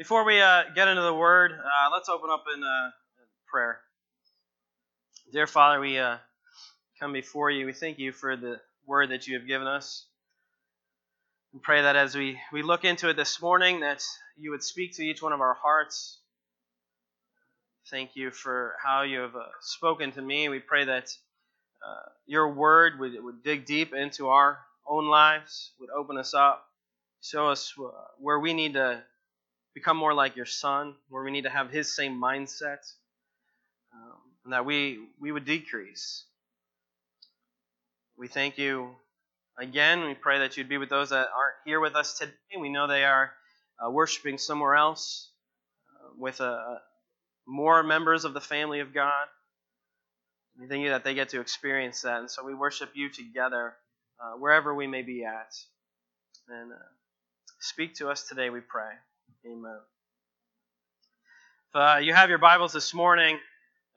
Before we uh, get into the word, uh, let's open up in uh, prayer. Dear Father, we uh, come before you. We thank you for the word that you have given us. We pray that as we, we look into it this morning, that you would speak to each one of our hearts. Thank you for how you have uh, spoken to me. We pray that uh, your word would, would dig deep into our own lives, would open us up, show us where we need to become more like your son, where we need to have his same mindset, um, and that we, we would decrease. We thank you again. We pray that you'd be with those that aren't here with us today. We know they are uh, worshiping somewhere else uh, with a, more members of the family of God. We thank you that they get to experience that. And so we worship you together uh, wherever we may be at. And uh, speak to us today, we pray. Amen. If uh, you have your Bibles this morning,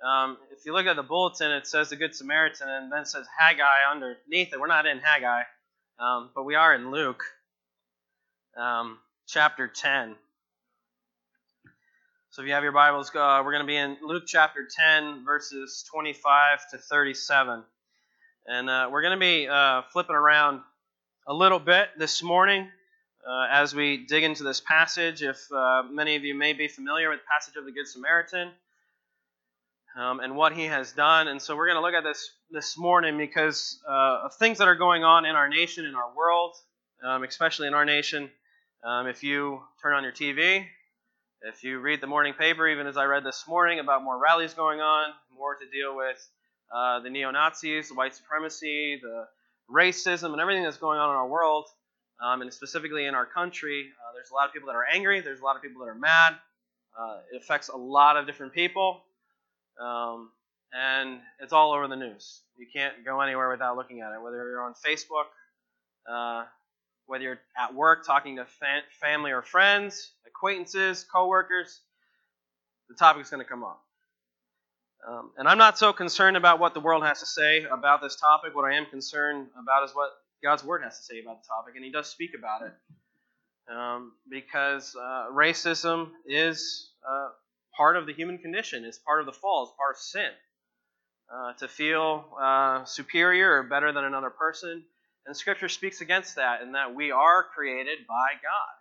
um, if you look at the bulletin, it says the Good Samaritan, and then says Haggai underneath it. We're not in Haggai, um, but we are in Luke, um, chapter 10. So if you have your Bibles, uh, we're going to be in Luke chapter 10, verses 25 to 37. And uh, we're going to be uh, flipping around a little bit this morning uh, as we dig into this passage. If uh, many of you may be familiar with the passage of the Good Samaritan um, and what he has done, and so we're going to look at this this morning because uh, of things that are going on in our nation, in our world, um, especially in our nation. Um, if you turn on your TV, if you read the morning paper, even as I read this morning about more rallies going on, more to deal with uh, the neo Nazis, the white supremacy, the racism, and everything that's going on in our world um, and specifically in our country, uh, there's a lot of people that are angry. There's a lot of people that are mad. Uh, it affects a lot of different people, um, and it's all over the news. You can't go anywhere without looking at it. Whether you're on Facebook, uh, whether you're at work talking to fa- family or friends, acquaintances, coworkers, the topic's going to come up. Um, and I'm not so concerned about what the world has to say about this topic. What I am concerned about is what God's Word has to say about the topic, and He does speak about it. Um, because uh, racism is uh, part of the human condition, is part of the fall, is part of sin. Uh, to feel uh, superior or better than another person. And Scripture speaks against that, in that we are created by God.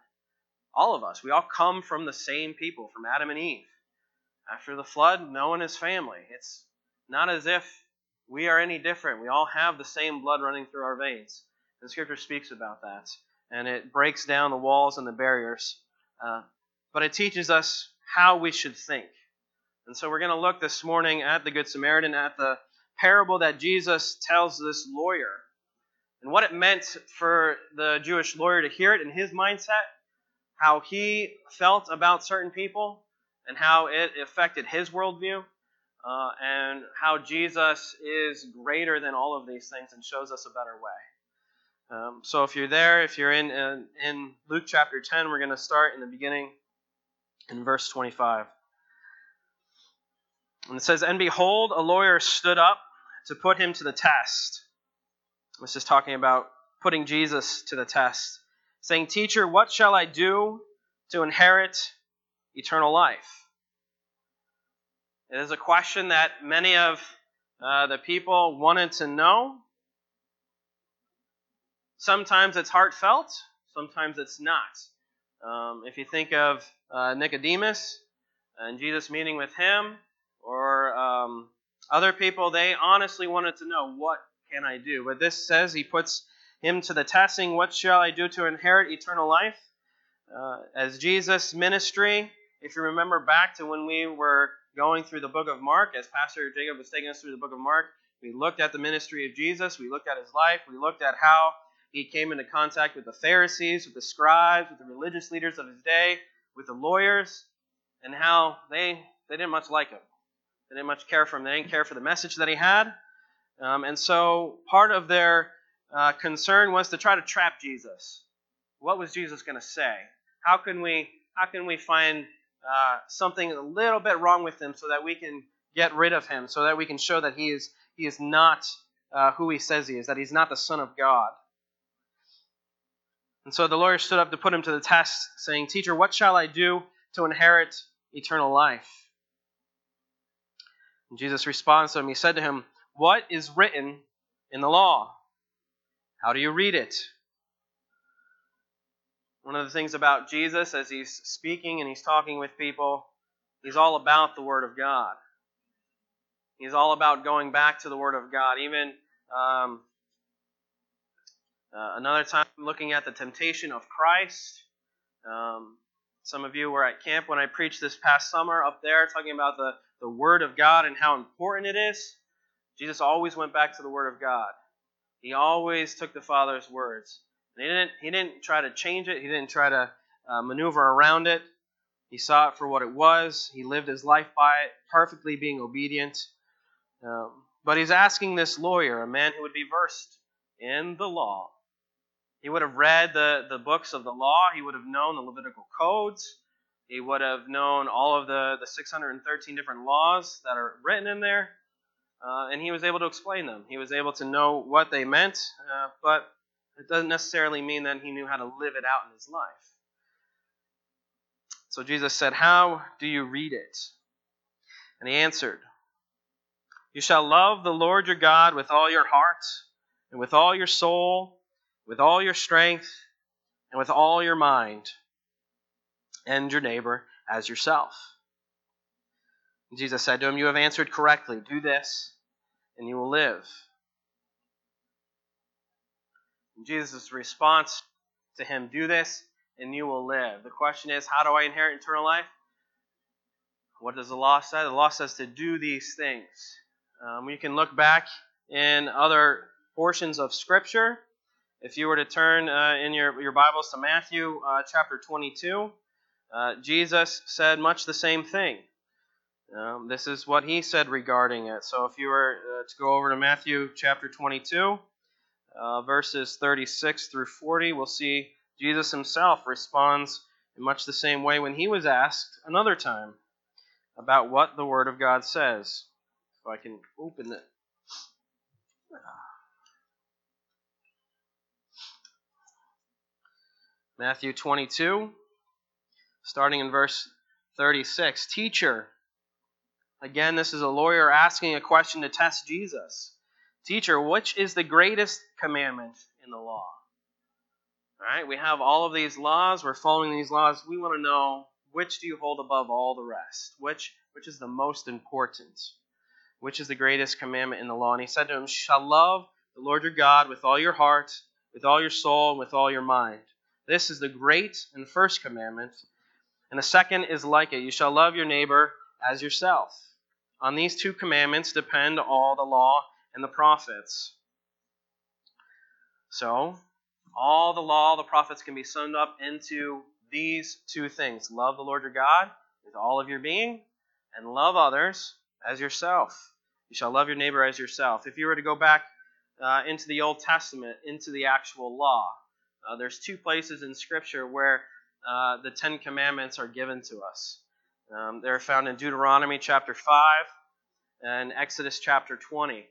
All of us. We all come from the same people, from Adam and Eve. After the flood, Noah and his family. It's not as if we are any different. We all have the same blood running through our veins. The scripture speaks about that, and it breaks down the walls and the barriers. Uh, but it teaches us how we should think. And so we're going to look this morning at the Good Samaritan, at the parable that Jesus tells this lawyer, and what it meant for the Jewish lawyer to hear it in his mindset, how he felt about certain people, and how it affected his worldview, uh, and how Jesus is greater than all of these things and shows us a better way. Um, so if you're there, if you're in, in, in Luke chapter 10, we're going to start in the beginning in verse 25. And it says, And behold, a lawyer stood up to put him to the test. This is talking about putting Jesus to the test, saying, Teacher, what shall I do to inherit eternal life? It is a question that many of uh, the people wanted to know. Sometimes it's heartfelt, sometimes it's not. Um, if you think of uh, Nicodemus and Jesus meeting with him, or um, other people, they honestly wanted to know, what can I do? But this says he puts him to the testing, what shall I do to inherit eternal life? Uh, as Jesus' ministry, if you remember back to when we were going through the book of Mark, as Pastor Jacob was taking us through the book of Mark, we looked at the ministry of Jesus, we looked at his life, we looked at how he came into contact with the Pharisees, with the scribes, with the religious leaders of his day, with the lawyers, and how they, they didn't much like him. They didn't much care for him. They didn't care for the message that he had. Um, and so part of their uh, concern was to try to trap Jesus. What was Jesus going to say? How can we how can we find uh, something a little bit wrong with him so that we can get rid of him, so that we can show that he is he is not uh, who he says he is, that he's not the Son of God. And so the lawyer stood up to put him to the test, saying, Teacher, what shall I do to inherit eternal life? And Jesus responds to him. He said to him, What is written in the law? How do you read it? One of the things about Jesus as he's speaking and he's talking with people, he's all about the Word of God. He's all about going back to the Word of God. Even um, uh, another time, looking at the temptation of Christ. Um, some of you were at camp when I preached this past summer up there, talking about the, the Word of God and how important it is. Jesus always went back to the Word of God. He always took the Father's words. And he didn't, he didn't try to change it, he didn't try to uh, maneuver around it. He saw it for what it was. He lived his life by it, perfectly being obedient. Um, but he's asking this lawyer, a man who would be versed in the law. He would have read the, the books of the law. He would have known the Levitical codes. He would have known all of the, the 613 different laws that are written in there. Uh, and he was able to explain them. He was able to know what they meant, uh, but it doesn't necessarily mean that he knew how to live it out in his life. So Jesus said, How do you read it? And he answered, You shall love the Lord your God with all your heart, and with all your soul, with all your strength, and with all your mind, and your neighbor as yourself. And Jesus said to him, You have answered correctly. Do this, and you will live. And Jesus' response to him, Do this, and you will live. The question is, How do I inherit eternal life? What does the law say? The law says to do these things. Um, you can look back in other portions of Scripture. If you were to turn uh, in your, your Bibles to Matthew uh, chapter 22, uh, Jesus said much the same thing. Um, this is what he said regarding it. So if you were uh, to go over to Matthew chapter 22, uh, verses 36 through 40, we'll see Jesus himself responds in much the same way when he was asked another time about what the Word of God says. If I can open it. Matthew 22, starting in verse 36. Teacher, again, this is a lawyer asking a question to test Jesus. Teacher, which is the greatest commandment in the law? All right, we have all of these laws. We're following these laws. We want to know which do you hold above all the rest? Which which is the most important? Which is the greatest commandment in the law? And he said to him, Shall love the Lord your God with all your heart, with all your soul, and with all your mind. This is the great and first commandment. And the second is like it you shall love your neighbor as yourself. On these two commandments depend all the law and the prophets. So, all the law, the prophets can be summed up into these two things love the Lord your God with all of your being, and love others as yourself. You shall love your neighbor as yourself. If you were to go back uh, into the Old Testament, into the actual law, uh, there's two places in Scripture where uh, the Ten Commandments are given to us. Um, they're found in Deuteronomy chapter 5 and Exodus chapter 20. If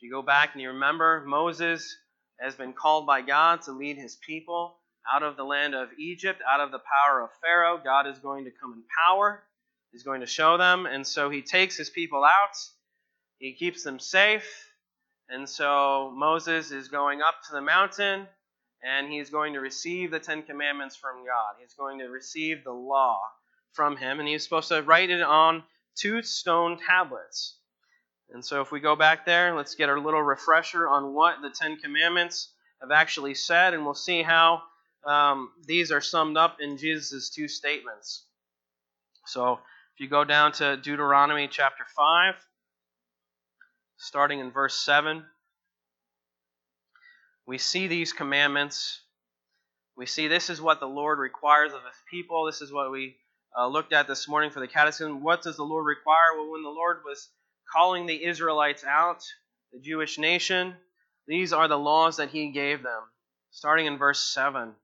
you go back and you remember, Moses has been called by God to lead his people out of the land of Egypt, out of the power of Pharaoh. God is going to come in power. He's going to show them. And so he takes his people out. He keeps them safe. And so Moses is going up to the mountain and he's going to receive the Ten Commandments from God. He's going to receive the law from him, and he's supposed to write it on two stone tablets. And so, if we go back there, let's get a little refresher on what the Ten Commandments have actually said, and we'll see how um, these are summed up in Jesus' two statements. So, if you go down to Deuteronomy chapter 5, starting in verse 7 we see these commandments. We see this is what the Lord requires of his people. This is what we uh, looked at this morning for the catechism. What does the Lord require? Well, when the Lord was calling the Israelites out, the Jewish nation, these are the laws that he gave them. Starting in verse 7, it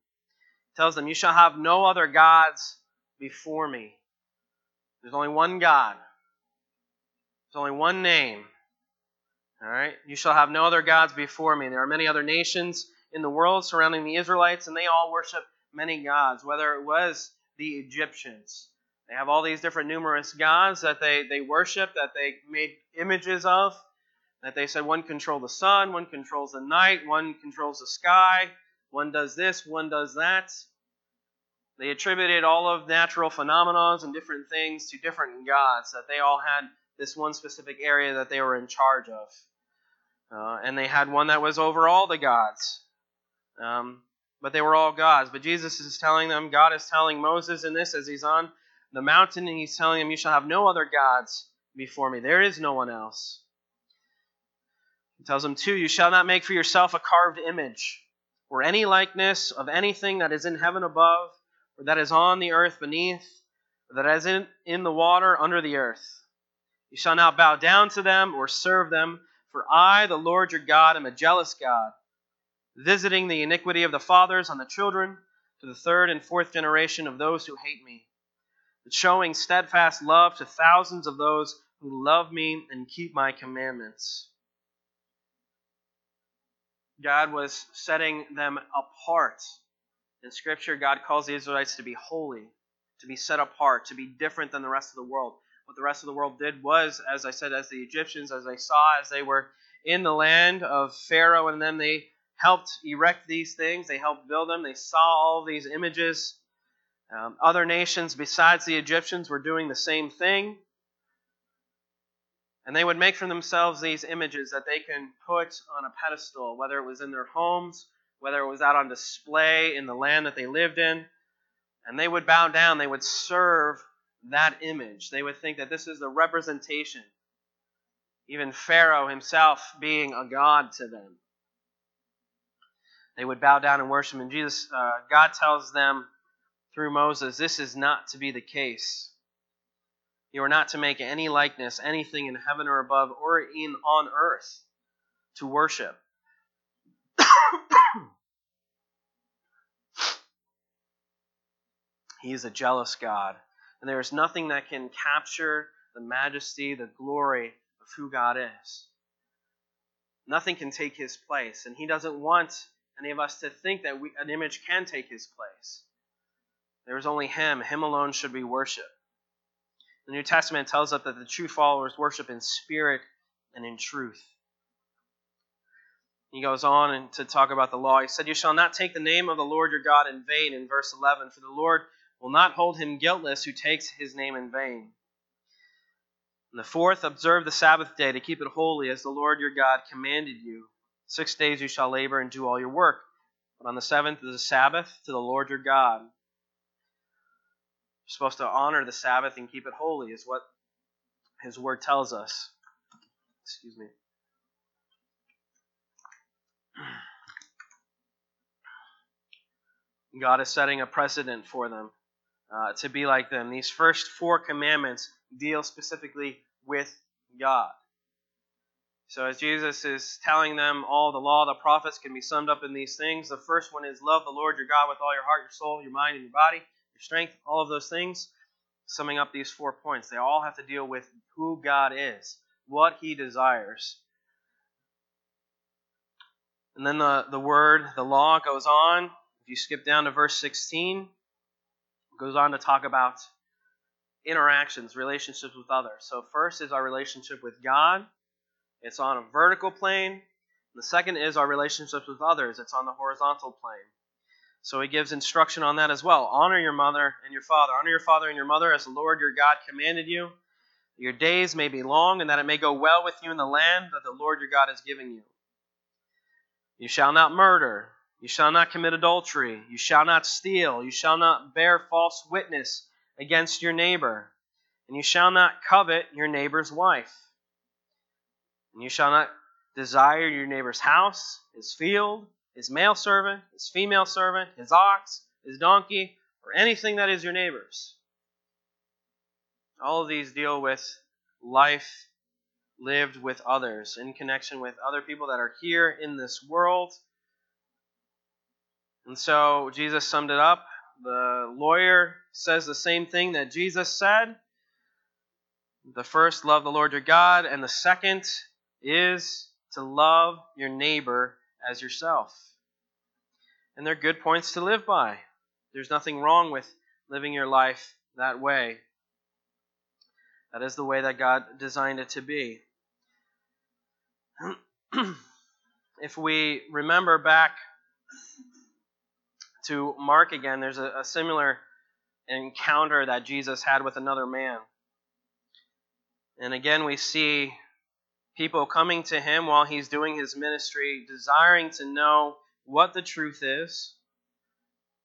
tells them, You shall have no other gods before me. There's only one God, there's only one name. All right? You shall have no other gods before me. There are many other nations in the world surrounding the Israelites, and they all worship many gods, whether it was the Egyptians. They have all these different numerous gods that they, they worship, that they made images of, that they said one controls the sun, one controls the night, one controls the sky, one does this, one does that. They attributed all of natural phenomena and different things to different gods, that they all had this one specific area that they were in charge of. Uh, and they had one that was over all the gods. Um, but they were all gods. But Jesus is telling them, God is telling Moses in this as he's on the mountain, and he's telling him, You shall have no other gods before me. There is no one else. He tells him, too, You shall not make for yourself a carved image, or any likeness of anything that is in heaven above, or that is on the earth beneath, or that is in, in the water under the earth. You shall not bow down to them or serve them, for I, the Lord your God, am a jealous God, visiting the iniquity of the fathers on the children to the third and fourth generation of those who hate me but showing steadfast love to thousands of those who love me and keep my commandments. God was setting them apart. In Scripture, God calls the Israelites to be holy, to be set apart, to be different than the rest of the world. What the rest of the world did was, as I said, as the Egyptians, as they saw, as they were in the land of Pharaoh, and then they helped erect these things, they helped build them, they saw all these images um, other nations besides the Egyptians were doing the same thing. And they would make for themselves these images that they can put on a pedestal, whether it was in their homes, whether it was out on display in the land that they lived in. And they would bow down, they would serve that image. They would think that this is the representation. Even Pharaoh himself being a god to them. They would bow down and worship. And Jesus, uh, God tells them through Moses, this is not to be the case. You are not to make any likeness, anything in heaven or above or in on earth to worship. he is a jealous God, and there is nothing that can capture the majesty, the glory of who God is. Nothing can take his place, and he doesn't want any of us to think that we, an image can take his place. There is only Him. Him alone should be worshiped. The New Testament tells us that the true followers worship in spirit and in truth. He goes on to talk about the law. He said, You shall not take the name of the Lord your God in vain, in verse 11, for the Lord will not hold him guiltless who takes his name in vain. And the fourth, observe the Sabbath day to keep it holy, as the Lord your God commanded you. Six days you shall labor and do all your work, but on the seventh is a Sabbath to the Lord your God. You're supposed to honor the Sabbath and keep it holy, is what His Word tells us. Excuse me. God is setting a precedent for them uh, to be like them. These first four commandments deal specifically with God. So, as Jesus is telling them all the law, the prophets can be summed up in these things. The first one is love the Lord your God with all your heart, your soul, your mind, and your body your strength, all of those things, summing up these four points, they all have to deal with who God is, what He desires. And then the, the word, the law, goes on. If you skip down to verse 16, it goes on to talk about interactions, relationships with others. So, first is our relationship with God, it's on a vertical plane. The second is our relationships with others, it's on the horizontal plane. So he gives instruction on that as well. Honor your mother and your father. Honor your father and your mother as the Lord your God commanded you. Your days may be long, and that it may go well with you in the land that the Lord your God is giving you. You shall not murder. You shall not commit adultery. You shall not steal. You shall not bear false witness against your neighbor. And you shall not covet your neighbor's wife. And you shall not desire your neighbor's house, his field, his male servant, his female servant, his ox, his donkey, or anything that is your neighbor's. All of these deal with life lived with others, in connection with other people that are here in this world. And so Jesus summed it up. The lawyer says the same thing that Jesus said. The first, love the Lord your God, and the second is to love your neighbor as yourself and they're good points to live by. There's nothing wrong with living your life that way. That is the way that God designed it to be. if we remember back to Mark again, there's a, a, similar encounter that Jesus had with another man. And again, we see people coming to him while he's doing his ministry, desiring to know what the truth is.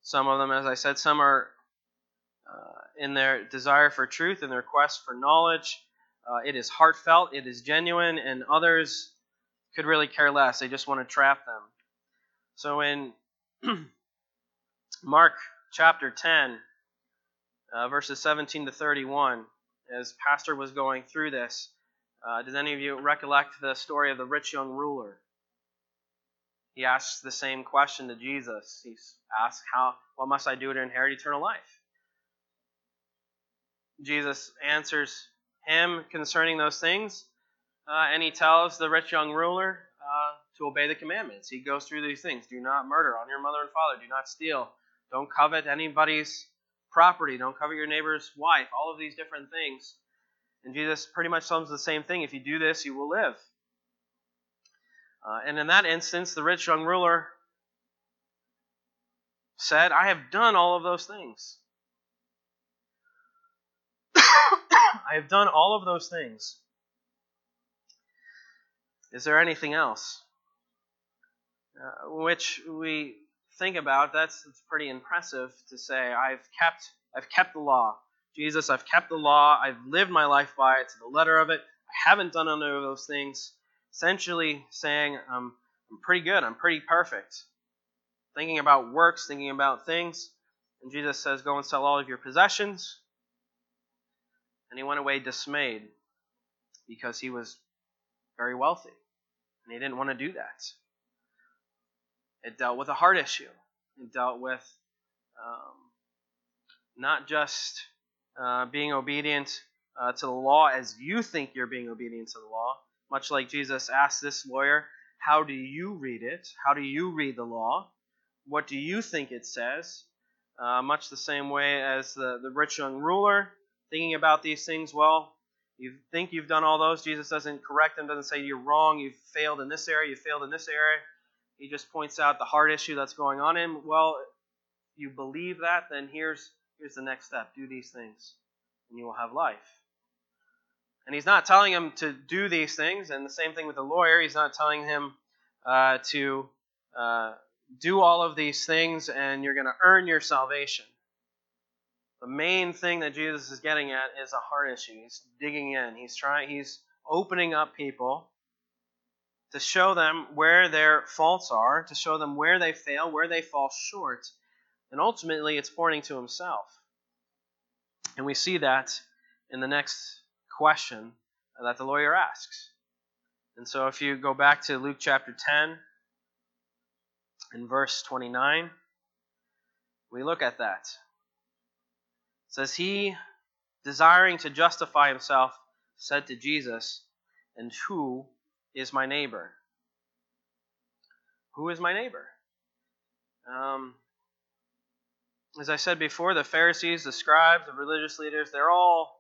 Some of them, as I said, some are uh, in their desire for truth and their quest for knowledge. Uh, it is heartfelt, it is genuine, and others could really care less. They just want to trap them. So in Mark chapter 10, uh, verses 17 to 31, as Pastor was going through this, uh, does any of you recollect the story of the rich young ruler? He asks the same question to Jesus. He asks, "How? What must I do to inherit eternal life?" Jesus answers him concerning those things, uh, and he tells the rich young ruler uh, to obey the commandments. He goes through these things: do not murder, honor your mother and father, do not steal, don't covet anybody's property, don't covet your neighbor's wife. All of these different things. And Jesus pretty much sums the same thing. If you do this, you will live. Uh, and in that instance, the rich young ruler said, I have done all of those things. I have done all of those things. Is there anything else? Uh, which we think about, that's, that's pretty impressive to say, I've kept, I've kept the law. Jesus, I've kept the law. I've lived my life by it to the letter of it. I haven't done any of those things. Essentially saying, I'm, I'm pretty good. I'm pretty perfect. Thinking about works, thinking about things. And Jesus says, Go and sell all of your possessions. And he went away dismayed because he was very wealthy. And he didn't want to do that. It dealt with a heart issue. It dealt with um, not just uh, being obedient uh, to the law as you think you're being obedient to the law, much like Jesus asked this lawyer, How do you read it? How do you read the law? What do you think it says? Uh, much the same way as the, the rich young ruler thinking about these things. Well, you think you've done all those. Jesus doesn't correct them, doesn't say you're wrong, you've failed in this area, you failed in this area. He just points out the heart issue that's going on in. Him. Well, if you believe that, then here's here's the next step. Do these things, and you will have life. And he's not telling him to do these things, and the same thing with the lawyer. He's not telling him uh, to uh, do all of these things and you're going to earn your salvation. The main thing that Jesus is getting at is a heart issue. He's digging in. He's trying. He's opening up people to show them where their faults are, to show them where they fail, where they fall short, and ultimately it's pointing to himself. And we see that in the next question that the lawyer asks. And so if you go back to Luke chapter 10 in verse 29, we look at that. It says, He, desiring to justify himself, said to Jesus, And who is my neighbor? Who is my neighbor? Um, as I said before, the Pharisees, the scribes, the religious leaders, they're all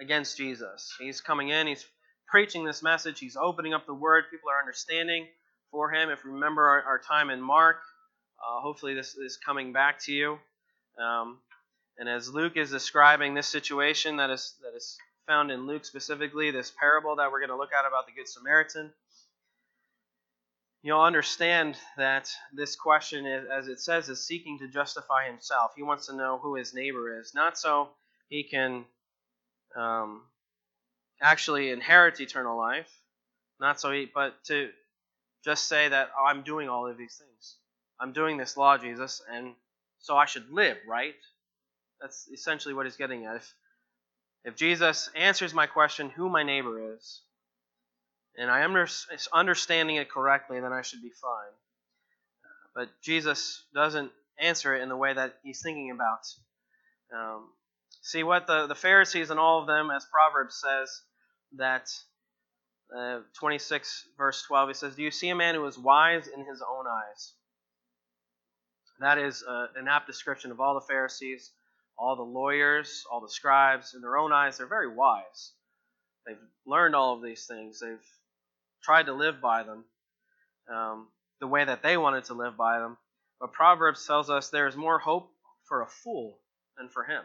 against Jesus. He's coming in, he's preaching this message, he's opening up the word, people are understanding for him. If you remember our, our time in Mark, uh, hopefully this is coming back to you. Um, and as Luke is describing this situation that is that is found in Luke specifically, this parable that we're going to look at about the Good Samaritan, you'll understand that this question, is, as it says, is seeking to justify himself. He wants to know who his neighbor is, not so he can um, actually inherit eternal life, not so he, but to just say that oh, I'm doing all of these things. I'm doing this law, Jesus, and so I should live, right? That's essentially what he's getting at. If, if Jesus answers my question, who my neighbor is, and I am understanding it correctly, then I should be fine. But Jesus doesn't answer it in the way that he's thinking about. Um, see what the, the Pharisees and all of them, as Proverbs says, that uh, 26 verse 12, he says, Do you see a man who is wise in his own eyes? That is uh, an apt description of all the Pharisees, all the lawyers, all the scribes, in their own eyes, they're very wise. They've learned all of these things. They've tried to live by them um, the way that they wanted to live by them. But Proverbs tells us there is more hope for a fool than for him.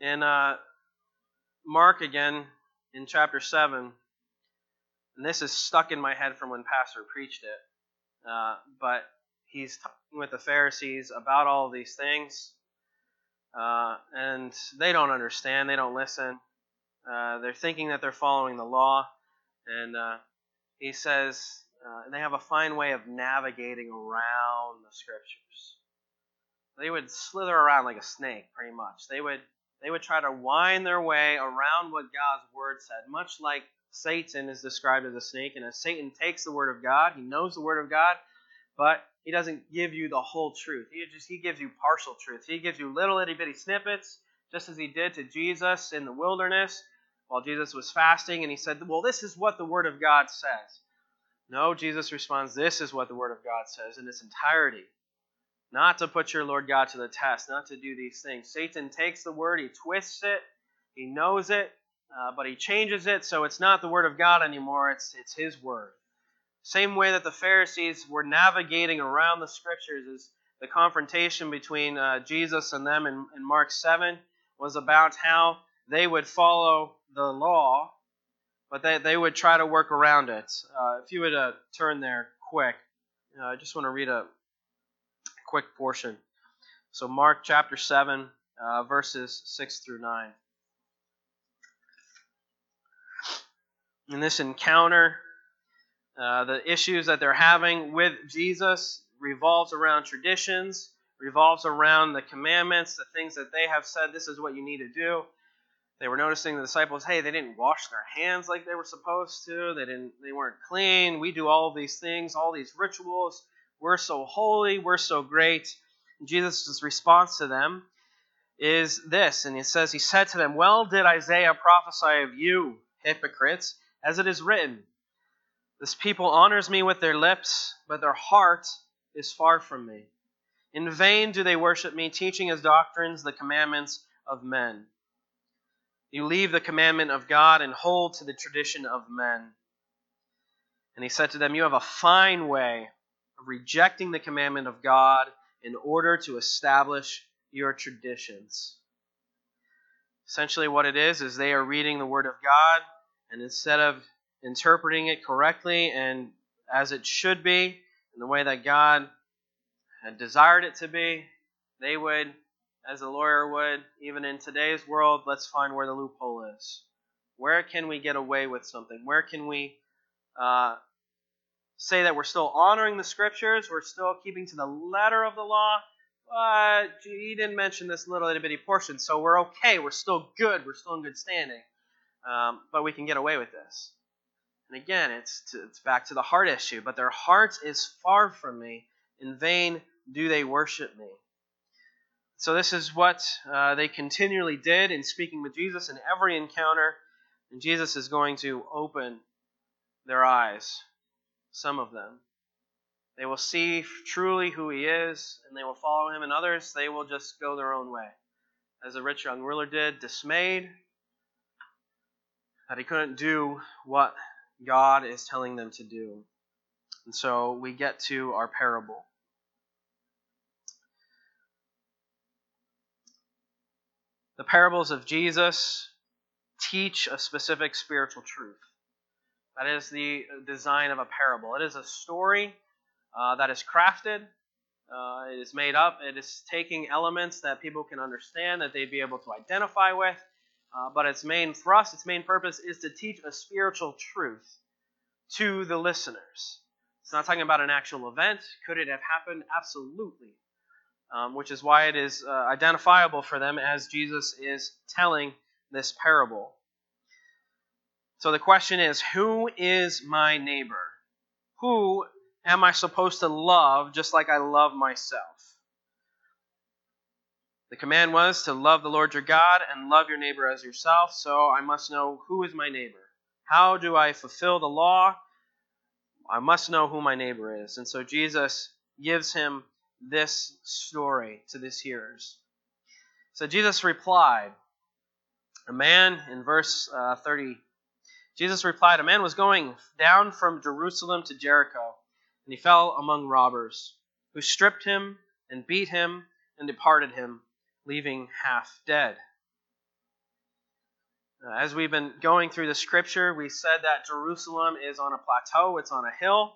In uh, Mark again, in chapter 7, and this is stuck in my head from when Pastor preached it, uh, but he's talking with the Pharisees about all these things, uh, and they don't understand, they don't listen. Uh, they're thinking that they're following the law, and uh, he says uh, they have a fine way of navigating around the scriptures. They would slither around like a snake, pretty much. They would they would try to wind their way around what God's word said, much like Satan is described as a snake. And as Satan takes the word of God, he knows the word of God, but he doesn't give you the whole truth. He just he gives you partial truth. He gives you little itty bitty snippets, just as he did to Jesus in the wilderness while Jesus was fasting, and he said, Well, this is what the Word of God says. No, Jesus responds, This is what the Word of God says in its entirety. Not to put your Lord God to the test, not to do these things. Satan takes the Word, he twists it, he knows it, uh, but he changes it so it's not the Word of God anymore, it's, it's his Word. Same way that the Pharisees were navigating around the Scriptures is the confrontation between uh, Jesus and them in, in Mark 7 was about how they would follow the law, but they, they would try to work around it. Uh, if you would uh, turn there quick, uh, I just want to read a quick portion. So, Mark chapter 7, uh, verses 6 through 9. In this encounter, uh, the issues that they're having with Jesus revolves around traditions, revolves around the commandments, the things that they have said, this is what you need to do. They were noticing the disciples, hey, they didn't wash their hands like they were supposed to. They didn't they weren't clean. We do all these things, all these rituals. We're so holy, we're so great. Jesus' response to them is this, and he says, He said to them, Well did Isaiah prophesy of you, hypocrites, as it is written. This people honors me with their lips, but their heart is far from me. In vain do they worship me, teaching as doctrines the commandments of men. You leave the commandment of God and hold to the tradition of men. And he said to them, You have a fine way of rejecting the commandment of God in order to establish your traditions. Essentially, what it is, is they are reading the Word of God, and instead of interpreting it correctly and as it should be, in the way that God had desired it to be, they would as a lawyer would, even in today's world, let's find where the loophole is. Where can we get away with something? Where can we uh, say that we're still honoring the scriptures, we're still keeping to the letter of the law, but he didn't mention this little itty bitty portion, so we're okay, we're still good, we're still in good standing, um, but we can get away with this. And again, it's, to, it's back to the heart issue, but their heart is far from me. In vain do they worship me. So, this is what uh, they continually did in speaking with Jesus in every encounter. And Jesus is going to open their eyes, some of them. They will see truly who he is, and they will follow him, and others, they will just go their own way. As the rich young ruler did, dismayed that he couldn't do what God is telling them to do. And so we get to our parable. The parables of Jesus teach a specific spiritual truth. That is the design of a parable. It is a story uh, that is crafted, uh, it is made up, it is taking elements that people can understand, that they'd be able to identify with. Uh, but its main thrust, its main purpose is to teach a spiritual truth to the listeners. It's not talking about an actual event. Could it have happened? Absolutely um, which is why it is uh, identifiable for them as Jesus is telling this parable. So the question is who is my neighbor? Who am I supposed to love just like I love myself? The command was to love the Lord your God and love your neighbor as yourself, so I must know who is my neighbor. How do I fulfill the law? I must know who my neighbor is. And so Jesus gives him this story to his hearers. So Jesus replied, a man in verse uh, 30, Jesus replied, A man was going down from Jerusalem to Jericho, and he fell among robbers, who stripped him and beat him and departed him, leaving half dead. Uh, as we've been going through the scripture, we said that Jerusalem is on a plateau, it's on a hill.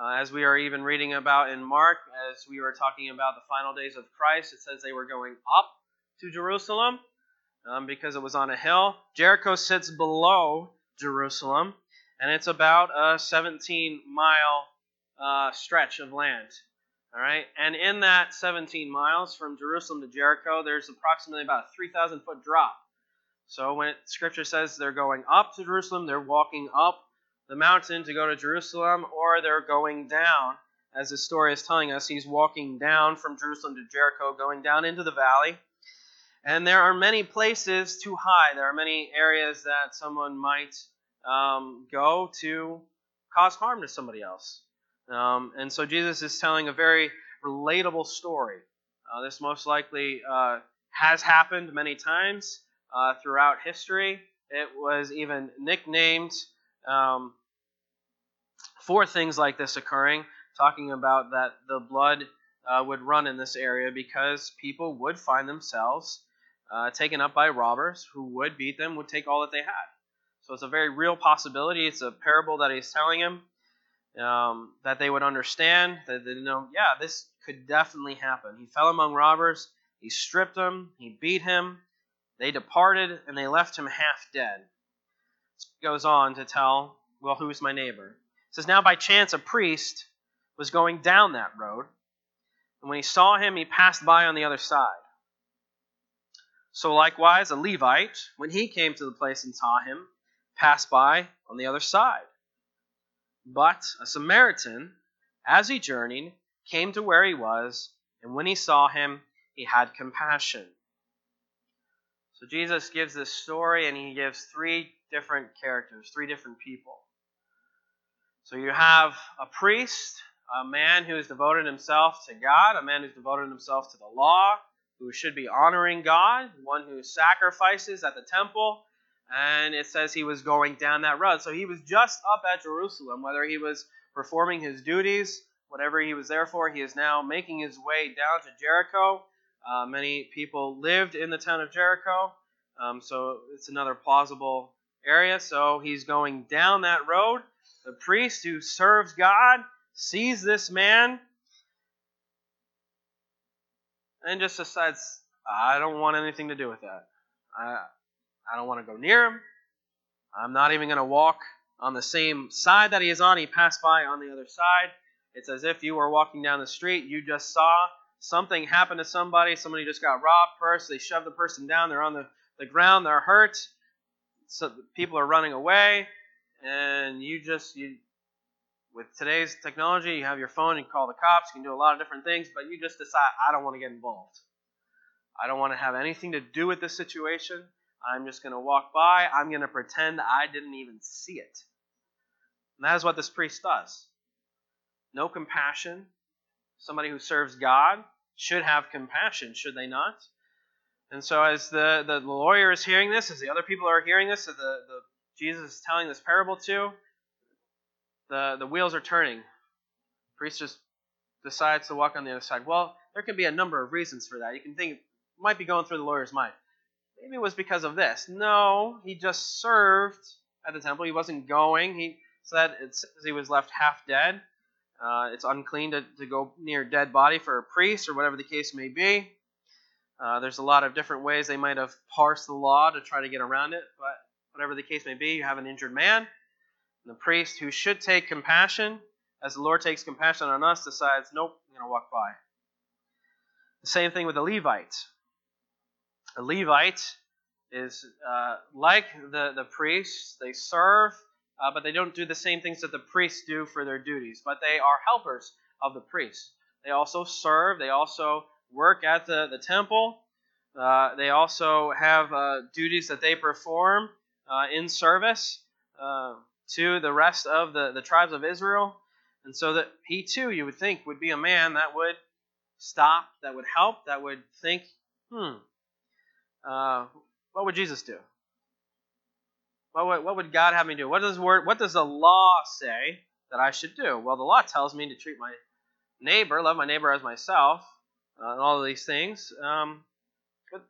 Uh, as we are even reading about in Mark, as we were talking about the final days of Christ, it says they were going up to Jerusalem um, because it was on a hill. Jericho sits below Jerusalem, and it's about a 17 mile uh, stretch of land. All right, and in that 17 miles from Jerusalem to Jericho, there's approximately about a 3,000 foot drop. So when it, Scripture says they're going up to Jerusalem, they're walking up the mountain to go to Jerusalem, or they're going down. As the story is telling us, he's walking down from Jerusalem to Jericho, going down into the valley. And there are many places too high. There are many areas that someone might um, go to cause harm to somebody else. Um, and so Jesus is telling a very relatable story. Uh, this most likely uh, has happened many times uh, throughout history. It was even nicknamed um, for things like this occurring, talking about that the blood uh, would run in this area because people would find themselves uh, taken up by robbers who would beat them, would take all that they had. So it's a very real possibility. It's a parable that he's telling him um, that they would understand, that they know, yeah, this could definitely happen. He fell among robbers, he stripped them, he beat him, they departed, and they left him half dead. He goes on to tell, well, who's my neighbor? He says, Now by chance a priest was going down that road, and when he saw him, he passed by on the other side. So likewise, a Levite, when he came to the place and saw him, passed by on the other side. But a Samaritan, as he journeyed, came to where he was, and when he saw him, he had compassion. So Jesus gives this story, and he gives three different characters, three different people. So you have a priest, a man who has devoted himself to God, a man who's devoted himself to the law, who should be honoring God, one who sacrifices at the temple, and it says he was going down that road. So he was just up at Jerusalem, whether he was performing his duties, whatever he was there for, he is now making his way down to Jericho. Uh, many people lived in the town of Jericho, um, so it's another plausible area. So he's going down that road. The priest who serves God sees this man and just decides, I don't want anything to do with that. I, I don't want to go near him. I'm not even going to walk on the same side that he is on. He passed by on the other side. It's as if you were walking down the street, you just saw something happen to somebody. Somebody just got robbed first. They shoved the person down. They're on the, the ground. They're hurt. So people are running away. And you just, you, with today's technology, you have your phone, you can call the cops, you can do a lot of different things, but you just decide, I don't want to get involved. I don't want to have anything to do with this situation. I'm just going to walk by. I'm going to pretend I didn't even see it. And that is what this priest does. No compassion. Somebody who serves God should have compassion, should they not? And so, as the, the lawyer is hearing this, as the other people are hearing this, as the, the Jesus is telling this parable to, the, the wheels are turning. The priest just decides to walk on the other side. Well, there can be a number of reasons for that. You can think it might be going through the lawyer's mind. Maybe it was because of this. No, he just served at the temple. He wasn't going. He said it says he was left half dead. Uh, it's unclean to, to go near a dead body for a priest or whatever the case may be. Uh, there's a lot of different ways they might have parsed the law to try to get around it, but whatever the case may be, you have an injured man. And the priest who should take compassion, as the Lord takes compassion on us, decides, nope, I'm going to walk by. The same thing with the Levite. The Levite is uh, like the, the priests, they serve, uh, but they don't do the same things that the priests do for their duties, but they are helpers of the priests. They also serve, they also work at the, the temple, uh, they also have uh, duties that they perform uh, in service. Uh, to the rest of the, the tribes of Israel. And so that he too, you would think, would be a man that would stop, that would help, that would think, hmm, uh, what would Jesus do? What would, what would God have me do? What does word? What does the law say that I should do? Well, the law tells me to treat my neighbor, love my neighbor as myself, uh, and all of these things. Um, but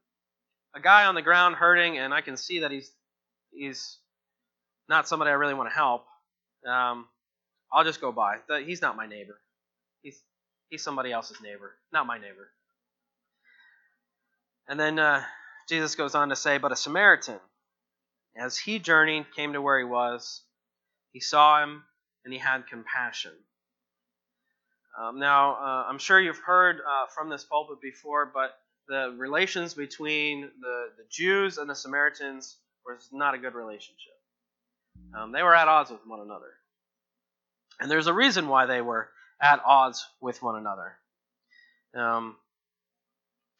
a guy on the ground hurting, and I can see that he's he's not somebody I really want to help. Um, I'll just go by. He's not my neighbor. He's he's somebody else's neighbor, not my neighbor. And then uh, Jesus goes on to say, but a Samaritan, as he journeyed, came to where he was. He saw him and he had compassion. Um, now, uh, I'm sure you've heard uh, from this pulpit before, but the relations between the, the Jews and the Samaritans was not a good relationship. Um, they were at odds with one another. And there's a reason why they were at odds with one another. Um,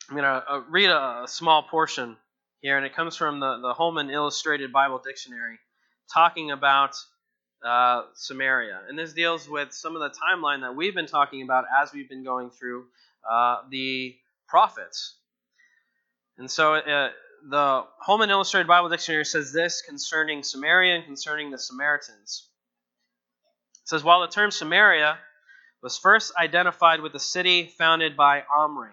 I'm going to uh, read a, small portion here, and it comes from the, the Holman Illustrated Bible Dictionary, talking about uh, Samaria. And this deals with some of the timeline that we've been talking about as we've been going through uh, the prophets. And so uh, the Holman Illustrated Bible Dictionary says this concerning Samaria and concerning the Samaritans. It says, While the term Samaria was first identified with the city founded by Omri,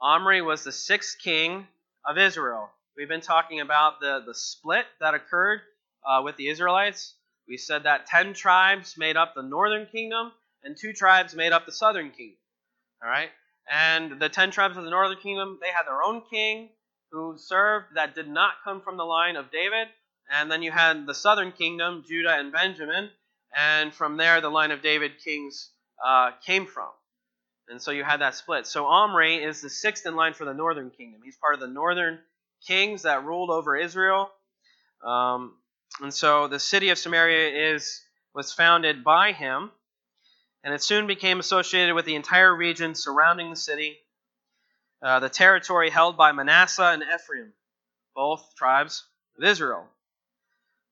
Omri was the sixth king of Israel. We've been talking about the, the split that occurred uh, with the Israelites. We said that 10 tribes made up the northern kingdom and two tribes made up the southern kingdom. All right? And the 10 tribes of the northern kingdom, they had their own king who served that did not come from the line of David. And then you had the southern kingdom, Judah and Benjamin. And from there, the line of David kings uh, came from. And so you had that split. So Omri is the sixth in line for the northern kingdom. He's part of the northern kings that ruled over Israel. Um, and so the city of Samaria is was founded by him, and it soon became associated with the entire region surrounding the city, uh, the territory held by Manasseh and Ephraim, both tribes of Israel.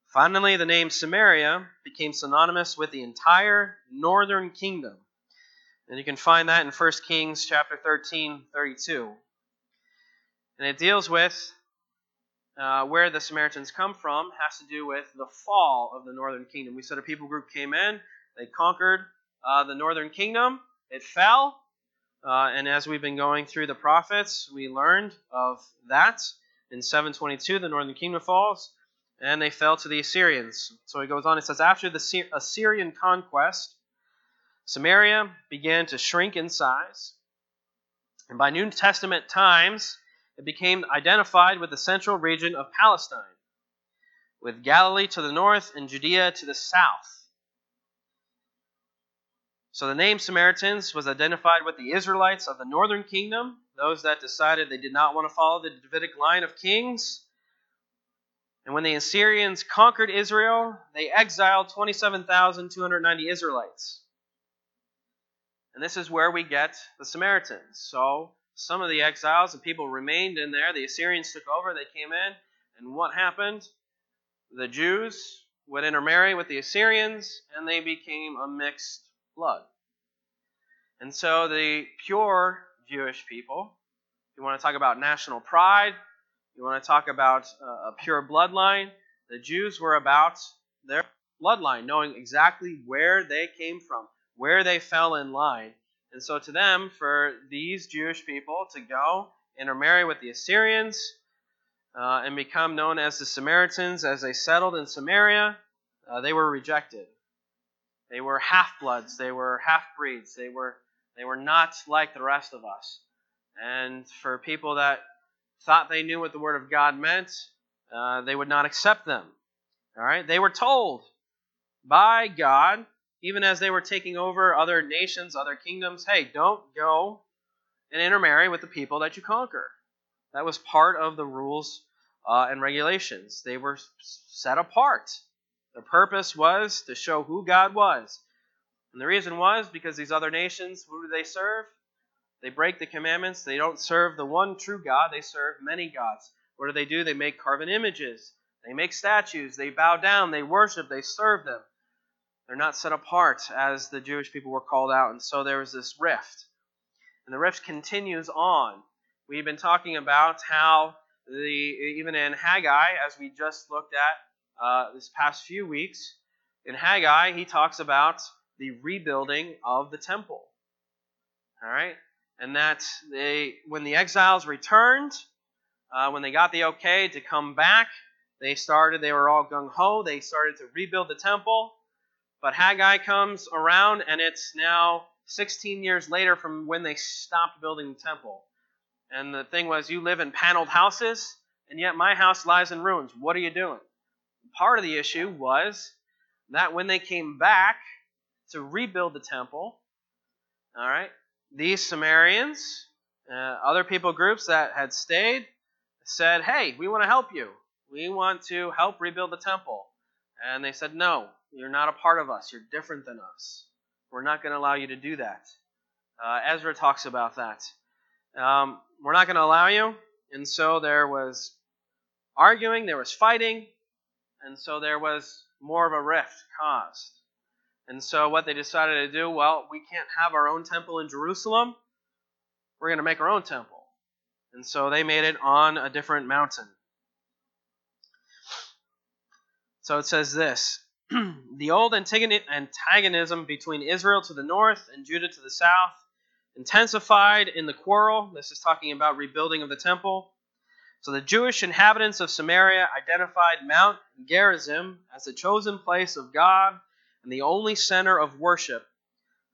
Finally, the name Samaria became synonymous with the entire northern kingdom and you can find that in 1 Kings chapter 13, 32. And it deals with uh, where the Samaritans come from, has to do with the fall of the northern kingdom. We said a people group came in, they conquered uh, the northern kingdom, it fell. Uh, and as we've been going through the prophets, we learned of that. In 722, the northern kingdom falls, and they fell to the Assyrians. So he goes on, it says, After the Assyrian conquest, Samaria began to shrink in size, and by New Testament times, it became identified with the central region of Palestine, with Galilee to the north and Judea to the south. So the name Samaritans was identified with the Israelites of the northern kingdom, those that decided they did not want to follow the Davidic line of kings. And when the Assyrians conquered Israel, they exiled 27,290 Israelites. And this is where we get the Samaritans. So some of the exiles and people remained in there. The Assyrians took over, they came in, and what happened? The Jews would intermarry with the Assyrians, and they became a mixed blood. And so the pure Jewish people, you want to talk about national pride, you want to talk about uh, a pure bloodline, the Jews were about their bloodline, knowing exactly where they came from where they fell in line. And so, to them, for these Jewish people to go intermarry with the Assyrians uh, and become known as the Samaritans as they settled in Samaria, uh, they were rejected. They were half bloods, they were half breeds, they were, they were not like the rest of us. And for people that thought they knew what the Word of God meant, uh, they would not accept them. All right? They were told by God even as they were taking over other nations, other kingdoms, hey, don't go and intermarry with the people that you conquer. That was part of the rules uh, and regulations. They were set apart. The purpose was to show who God was. And the reason was because these other nations, who do they serve? They break the commandments. They don't serve the one true God, they serve many gods. What do they do? They make carven images, they make statues, they bow down, they worship, they serve them. They're not set apart as the Jewish people were called out. And so there was this rift. And the rift continues on. We've been talking about how the even in Haggai, as we just looked at uh, this past few weeks, in Haggai he talks about the rebuilding of the temple. All right, and that they when the exiles returned, uh, when they got the okay to come back, they started. They were all gung ho. They started to rebuild the temple. But Haggai comes around, and it's now 16 years later from when they stopped building the temple. And the thing was, you live in paneled houses, and yet my house lies in ruins. What are you doing? Part of the issue was that when they came back to rebuild the temple, all right, these Sumerians, uh, other people groups that had stayed, said, Hey, we want to help you. We want to help rebuild the temple. And they said, No, you're not a part of us. You're different than us. We're not going to allow you to do that. Uh, Ezra talks about that. Um, we're not going to allow you. And so there was arguing, there was fighting, and so there was more of a rift caused. And so what they decided to do, well, we can't have our own temple in Jerusalem. We're going to make our own temple. And so they made it on a different mountain. So it says this The old antagonism between Israel to the north and Judah to the south intensified in the quarrel. This is talking about rebuilding of the temple. So the Jewish inhabitants of Samaria identified Mount Gerizim as the chosen place of God and the only center of worship,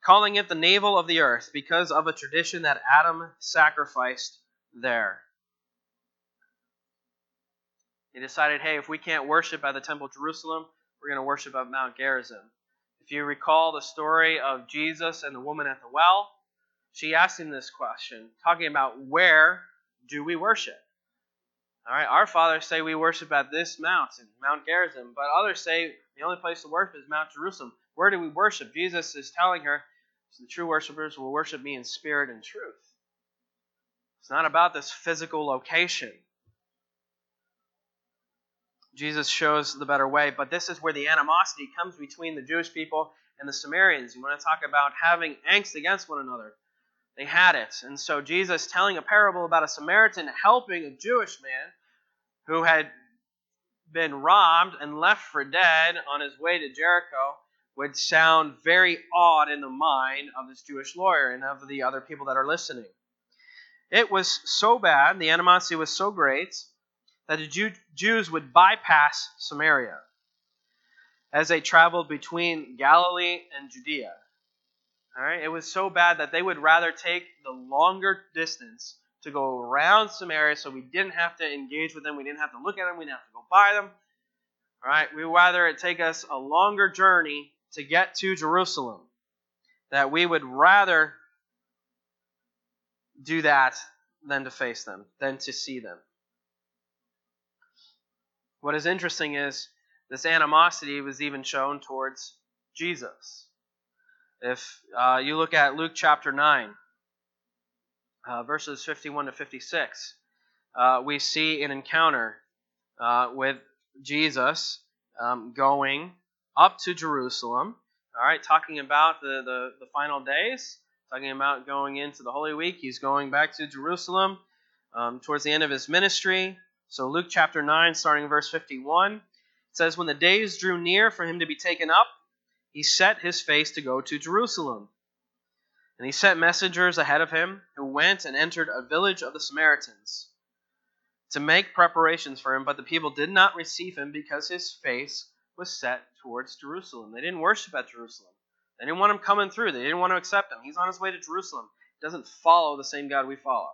calling it the navel of the earth because of a tradition that Adam sacrificed there. They decided, hey, if we can't worship at the Temple of Jerusalem, we're going to worship at Mount Gerizim. If you recall the story of Jesus and the woman at the well, she asked him this question, talking about where do we worship? All right, our fathers say we worship at this mountain, Mount Gerizim, but others say the only place to worship is Mount Jerusalem. Where do we worship? Jesus is telling her, the true worshipers will worship me in spirit and truth. It's not about this physical location. Jesus shows the better way, but this is where the animosity comes between the Jewish people and the Samaritans. You want to talk about having angst against one another. They had it. And so Jesus telling a parable about a Samaritan helping a Jewish man who had been robbed and left for dead on his way to Jericho would sound very odd in the mind of this Jewish lawyer and of the other people that are listening. It was so bad, the animosity was so great, that the Jew, Jews would bypass Samaria as they traveled between Galilee and Judea. All right, it was so bad that they would rather take the longer distance to go around Samaria so we didn't have to engage with them, we didn't have to look at them, we didn't have to go by them. All right, we rather it take us a longer journey to get to Jerusalem. That we would rather do that than to face them, than to see them. What is interesting is this animosity was even shown towards Jesus. If uh, you look at Luke chapter 9, uh, verses 51 to 56, uh, we see an encounter uh, with Jesus um, going up to Jerusalem. All right, talking about the, the, the final days, talking about going into the Holy Week. He's going back to Jerusalem um, towards the end of his ministry. So, Luke chapter 9, starting verse 51, it says, When the days drew near for him to be taken up, he set his face to go to Jerusalem. And he sent messengers ahead of him, who went and entered a village of the Samaritans to make preparations for him, but the people did not receive him because his face was set towards Jerusalem. They didn't worship at Jerusalem. They didn't want him coming through. They didn't want to accept him. He's on his way to Jerusalem. He doesn't follow the same God we follow.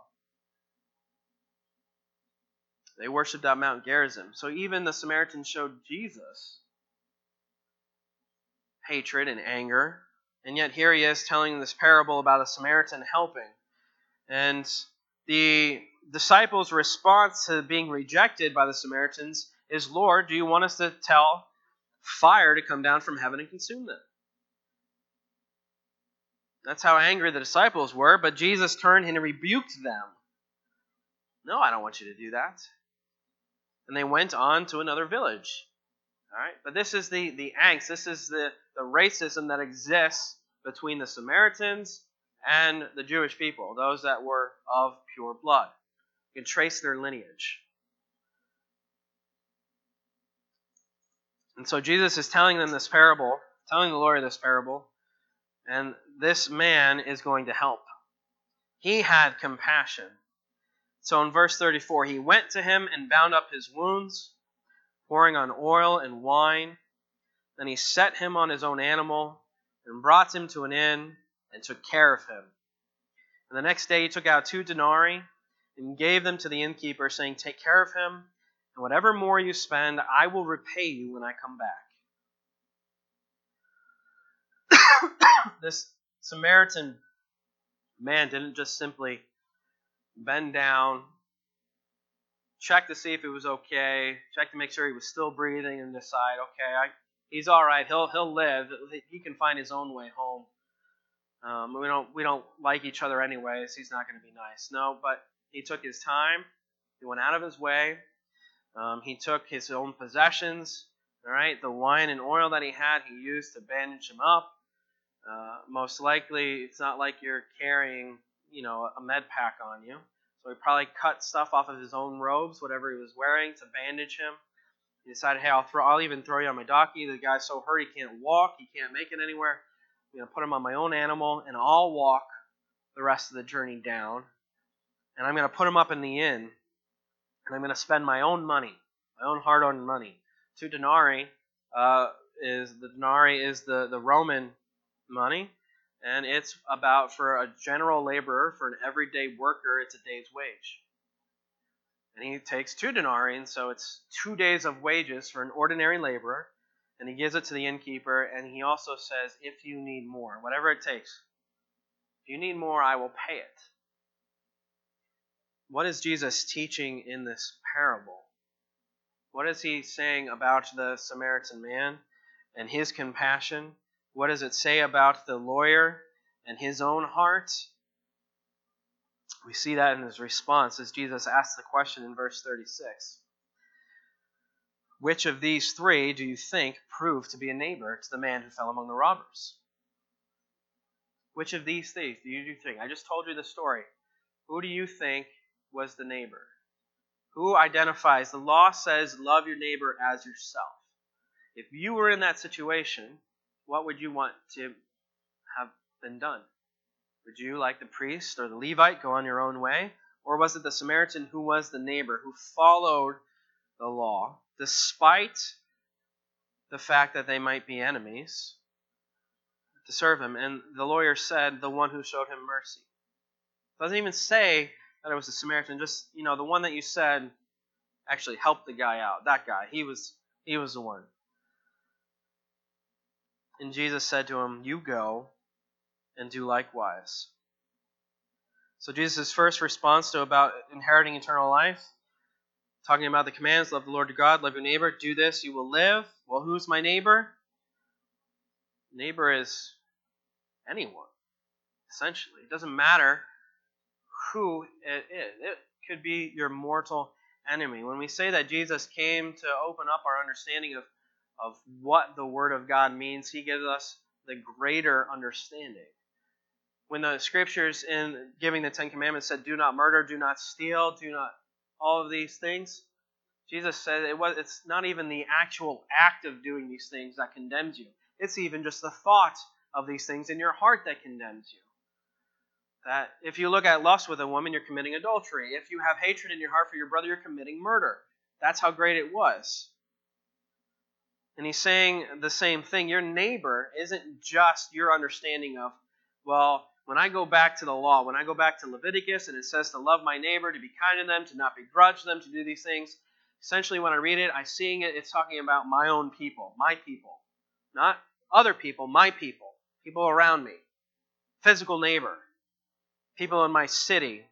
They worshipped at Mount Gerizim. So even the Samaritans showed Jesus hatred and anger. And yet here he is telling this parable about a Samaritan helping. And the disciples' response to being rejected by the Samaritans is, Lord, do you want us to tell fire to come down from heaven and consume them? That's how angry the disciples were, but Jesus turned and rebuked them. No, I don't want you to do that. And they went on to another village. All right? But this is the, the angst, this is the, the racism that exists between the Samaritans and the Jewish people, those that were of pure blood. You can trace their lineage. And so Jesus is telling them this parable, telling the lawyer this parable, and this man is going to help. He had compassion. So in verse 34, he went to him and bound up his wounds, pouring on oil and wine. Then he set him on his own animal and brought him to an inn and took care of him. And the next day he took out two denarii and gave them to the innkeeper, saying, Take care of him, and whatever more you spend, I will repay you when I come back. this Samaritan man didn't just simply bend down, check to see if it was okay, check to make sure he was still breathing, and decide, okay, I, he's all right. He'll he'll live. He can find his own way home. Um, we don't we don't like each other anyways. He's not going to be nice. No, but he took his time. He went out of his way. Um, he took his own possessions. All right, the wine and oil that he had, he used to bandage him up. Uh, most likely, it's not like you're carrying, you know, a med pack on you. So he probably cut stuff off of his own robes, whatever he was wearing, to bandage him. He decided, hey, I'll throw, I'll even throw you on my donkey. The guy's so hurt he can't walk, he can't make it anywhere. I'm to put him on my own animal, and I'll walk the rest of the journey down. And I'm to put him up in the inn, and I'm to spend my own money, my own hard-earned money. Two denarii uh, is the denarii is the the Roman money, and it's about for a general laborer, for an everyday worker, it's a day's wage. And he takes two denarii, and so it's two days of wages for an ordinary laborer and he gives it to the innkeeper, and he also says, If you need more, whatever it takes, if you need more, I will pay it. What is Jesus teaching in this parable? What is he saying about the Samaritan man and his compassion? What does it say about the lawyer and his own heart? We see that in his response as Jesus asks the question in verse 36. Which of these three do you think proved to be a neighbor to the man who fell among the robbers? Which of these things do you think? I just told you the story. Who do you think was the neighbor? Who identifies? The law says, love your neighbor as yourself. If you were in that situation, what would you want to have been done? Would you, like the priest or the Levite, go on your own way? Or was it the Samaritan who was the neighbor, who followed the law, despite the fact that they might be enemies, to serve him. And the lawyer said, the one who showed him mercy. Doesn't even say that it was the Samaritan, just, you know, the one that you said actually helped the guy out. That guy. He was he was the one. And Jesus said to him, You go and do likewise. So Jesus' first response to about inheriting eternal life talking about the commands love the Lord your God, love your neighbor, do this, you will live. Well, who's my neighbor? Neighbor is anyone, essentially. It doesn't matter who it is, it could be your mortal enemy. When we say that Jesus came to open up our understanding of, of what the Word of God means, He gives us the greater understanding. When the scriptures in giving the Ten Commandments said, Do not murder, do not steal, do not all of these things. Jesus said it was it's not even the actual act of doing these things that condemns you. It's even just the thought of these things in your heart that condemns you. That if you look at lust with a woman, you're committing adultery. If you have hatred in your heart for your brother, you're committing murder. That's how great it was. And he's saying the same thing. Your neighbor isn't just your understanding of, well, when I go back to the law, when I go back to Leviticus and it says to love my neighbor, to be kind to them, to not begrudge them, to do these things, essentially when I read it, I'm seeing it, it's talking about my own people, my people. Not other people, my people, people around me, physical neighbor, people in my city.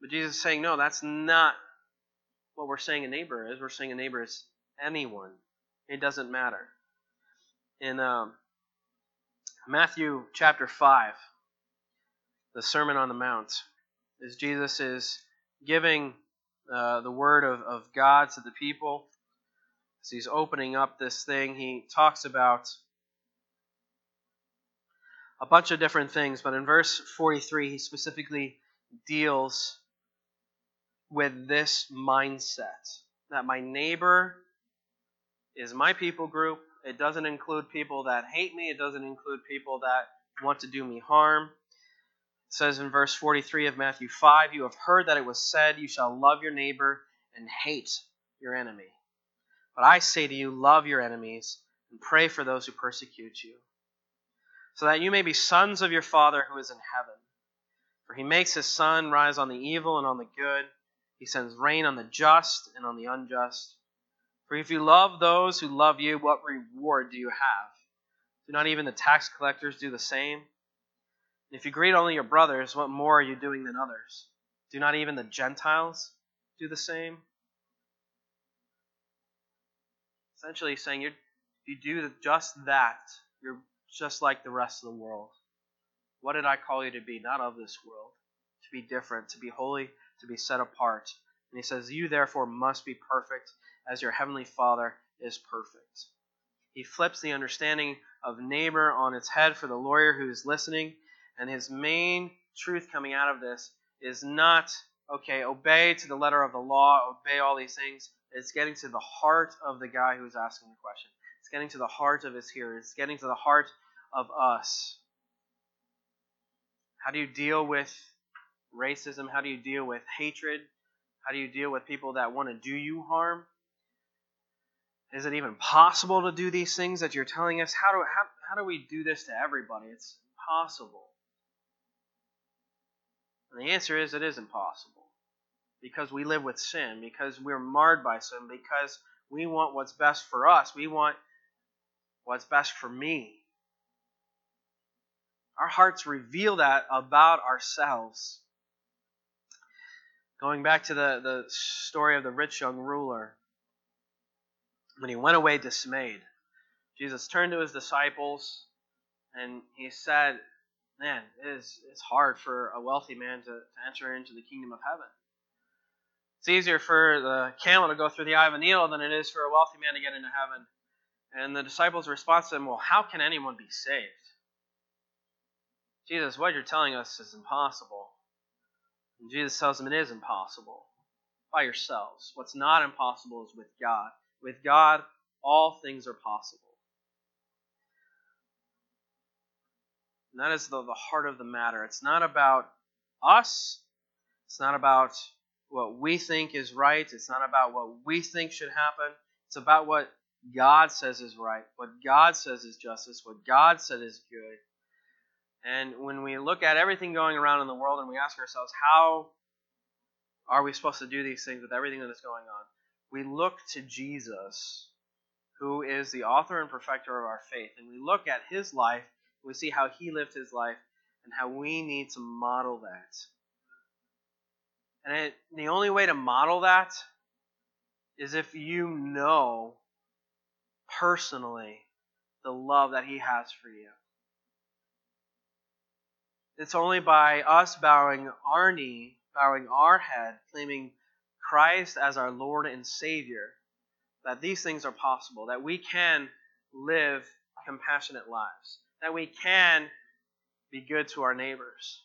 But Jesus is saying, no, that's not what we're saying a neighbor is. We're saying a neighbor is anyone. It doesn't matter. In um, Matthew chapter 5, the Sermon on the Mount, as Jesus is giving uh, the word of, of God to the people. As he's opening up this thing, he talks about a bunch of different things, but in verse 43, he specifically deals with this mindset that my neighbor is my people group. It doesn't include people that hate me, it doesn't include people that want to do me harm. It says in verse 43 of Matthew 5 You have heard that it was said, You shall love your neighbor and hate your enemy. But I say to you, love your enemies and pray for those who persecute you, so that you may be sons of your Father who is in heaven. For he makes his sun rise on the evil and on the good, he sends rain on the just and on the unjust. For if you love those who love you, what reward do you have? Do not even the tax collectors do the same? If you greet only your brothers, what more are you doing than others? Do not even the Gentiles do the same? Essentially, saying you you do just that, you're just like the rest of the world. What did I call you to be? Not of this world. To be different, to be holy, to be set apart. And he says, You therefore must be perfect as your heavenly Father is perfect. He flips the understanding of neighbor on its head for the lawyer who is listening, and his main truth coming out of this is not, okay, obey to the letter of the law, obey all these things. It's getting to the heart of the guy who's asking the question. It's getting to the heart of his hearers. It's getting to the heart of us. How do you deal with racism? How do you deal with hatred? How do you deal with people that want to do you harm? Is it even possible to do these things that you're telling us? How do, how, how do we do this to everybody? It's impossible. And the answer is it is impossible. Because we live with sin, because we're marred by sin, because we want what's best for us. We want what's best for me. Our hearts reveal that about ourselves. Going back to the, the story of the rich young ruler, when he went away dismayed, Jesus turned to his disciples and he said, Man, it is, it's hard for a wealthy man to, to enter into the kingdom of heaven. It's easier for the camel to go through the eye of a needle than it is for a wealthy man to get into heaven. And the disciples' response to him, Well, how can anyone be saved? Jesus, what you're telling us is impossible. And Jesus tells them it is impossible by yourselves. What's not impossible is with God. With God, all things are possible. And that is the, the heart of the matter. It's not about us. It's not about what we think is right. It's not about what we think should happen. It's about what God says is right, what God says is justice, what God said is good. And when we look at everything going around in the world and we ask ourselves, how are we supposed to do these things with everything that is going on? We look to Jesus, who is the author and perfecter of our faith, and we look at his life, we see how he lived his life, and how we need to model that. And it, the only way to model that is if you know personally the love that he has for you. It's only by us bowing our knee, bowing our head, claiming Christ as our Lord and Savior, that these things are possible, that we can live compassionate lives, that we can be good to our neighbors,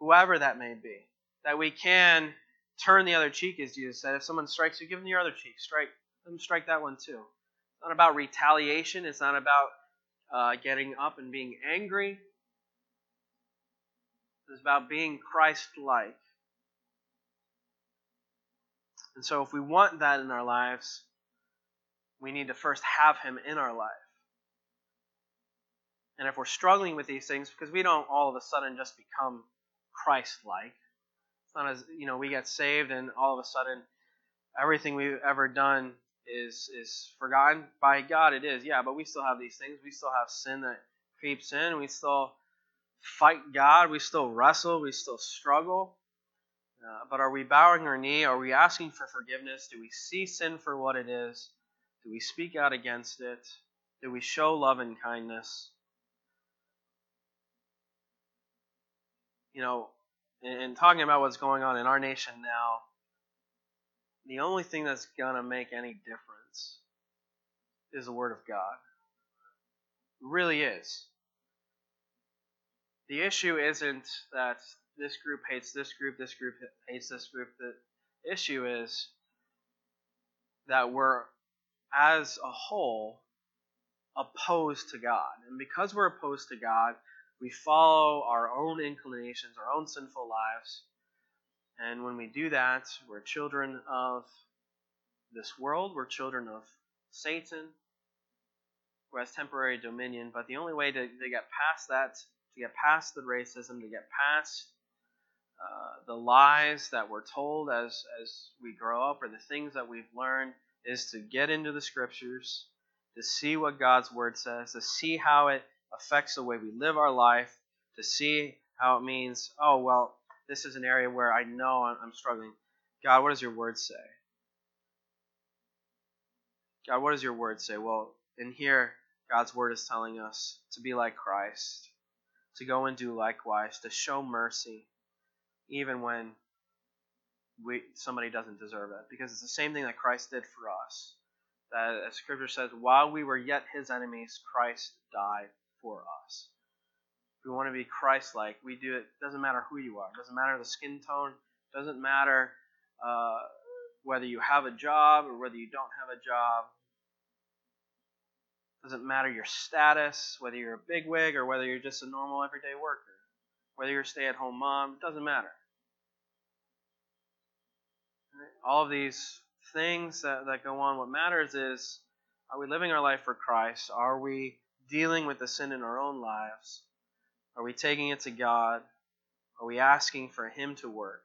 whoever that may be, that we can turn the other cheek, as Jesus said. If someone strikes you, give them your other cheek. Strike them, strike that one too. It's not about retaliation. It's not about uh, getting up and being angry. It's about being Christ-like. And so, if we want that in our lives, we need to first have Him in our life. And if we're struggling with these things, because we don't all of a sudden just become Christ-like, it's not as you know we get saved and all of a sudden everything we've ever done is is forgotten by God. It is, yeah, but we still have these things. We still have sin that creeps in. We still fight God. We still wrestle. We still struggle. Uh, but are we bowing our knee? Are we asking for forgiveness? Do we see sin for what it is? Do we speak out against it? Do we show love and kindness? You know, in talking about what's going on in our nation now, the only thing that's going to make any difference is the Word of God. It really is. The issue isn't that this group hates this group, this group hates this group. The issue is that we're, as a whole, opposed to God. And because we're opposed to God, we follow our own inclinations, our own sinful lives. And when we do that, we're children of this world, we're children of Satan, who has temporary dominion. But the only way to, to get past that, to get past the racism, to get past uh, the lies that we're told as, as we grow up, or the things that we've learned, is to get into the scriptures, to see what God's word says, to see how it affects the way we live our life, to see how it means, oh, well, this is an area where I know I'm struggling. God, what does your word say? God, what does your word say? Well, in here, God's word is telling us to be like Christ, to go and do likewise, to show mercy, even when we, somebody doesn't deserve it. Because it's the same thing that Christ did for us. That, as Scripture says, while we were yet his enemies, Christ died for us. If we want to be Christ like, we do it. Doesn't matter who you are, it doesn't matter the skin tone, doesn't matter uh, whether you have a job or whether you don't have a job. Doesn't matter your status, whether you're a bigwig or whether you're just a normal everyday worker, whether you're a stay at home mom, it doesn't matter. All of these things that, that go on, what matters is are we living our life for Christ? Are we dealing with the sin in our own lives? Are we taking it to God? Are we asking for Him to work?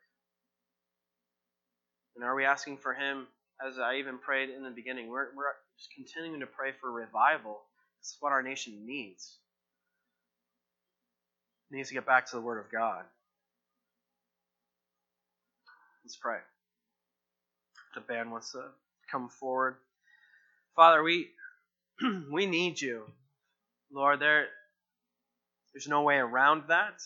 And are we asking for Him, as I even prayed in the beginning, we're, we're just continuing to pray for revival. It's what our nation needs. It needs to get back to the Word of God. Let's pray. The band wants to come forward. Father, we we need you. Lord, there there's no way around that.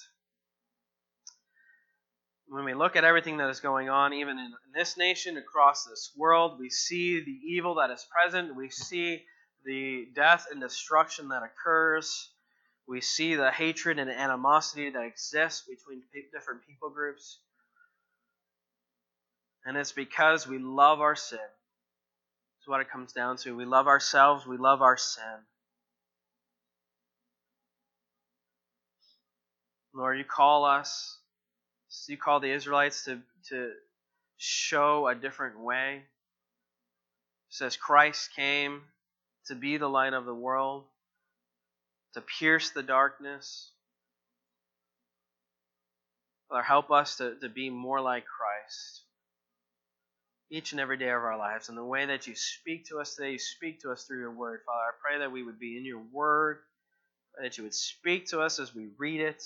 When we look at everything that is going on, even in this nation, across this world, we see the evil that is present. We see the death and destruction that occurs. We see the hatred and animosity that exists between different people groups. And it's because we love our sin. That's what it comes down to. We love ourselves, we love our sin. Lord, you call us, you call the Israelites to, to show a different way. It says Christ came to be the light of the world, to pierce the darkness. Father, help us to, to be more like Christ each and every day of our lives. And the way that you speak to us today, you speak to us through your word. Father, I pray that we would be in your word, that you would speak to us as we read it,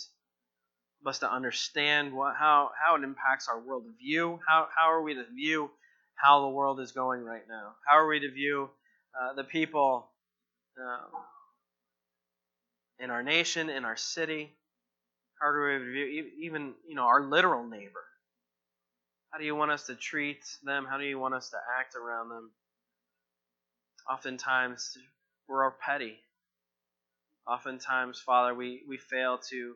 us to understand what, how, how it impacts our world view. How, how are we to view how the world is going right now? How are we to view uh, the people uh, in our nation, in our city? How do we view even you know our literal neighbor? How do you want us to treat them? How do you want us to act around them? Oftentimes, we're petty. Oftentimes, Father, we, we fail to,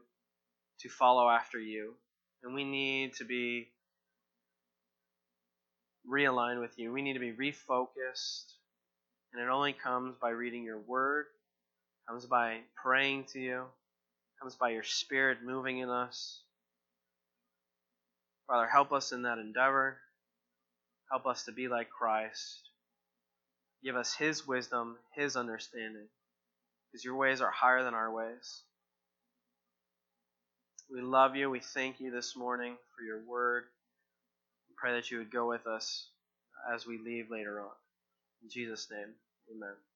to follow after you. And we need to be realigned with you. We need to be refocused. And it only comes by reading your word, comes by praying to you, comes by your spirit moving in us. Father, help us in that endeavor. Help us to be like Christ. Give us His wisdom, His understanding, because your ways are higher than our ways. We love you. We thank you this morning for your word. We pray that you would go with us as we leave later on. In Jesus' name, amen.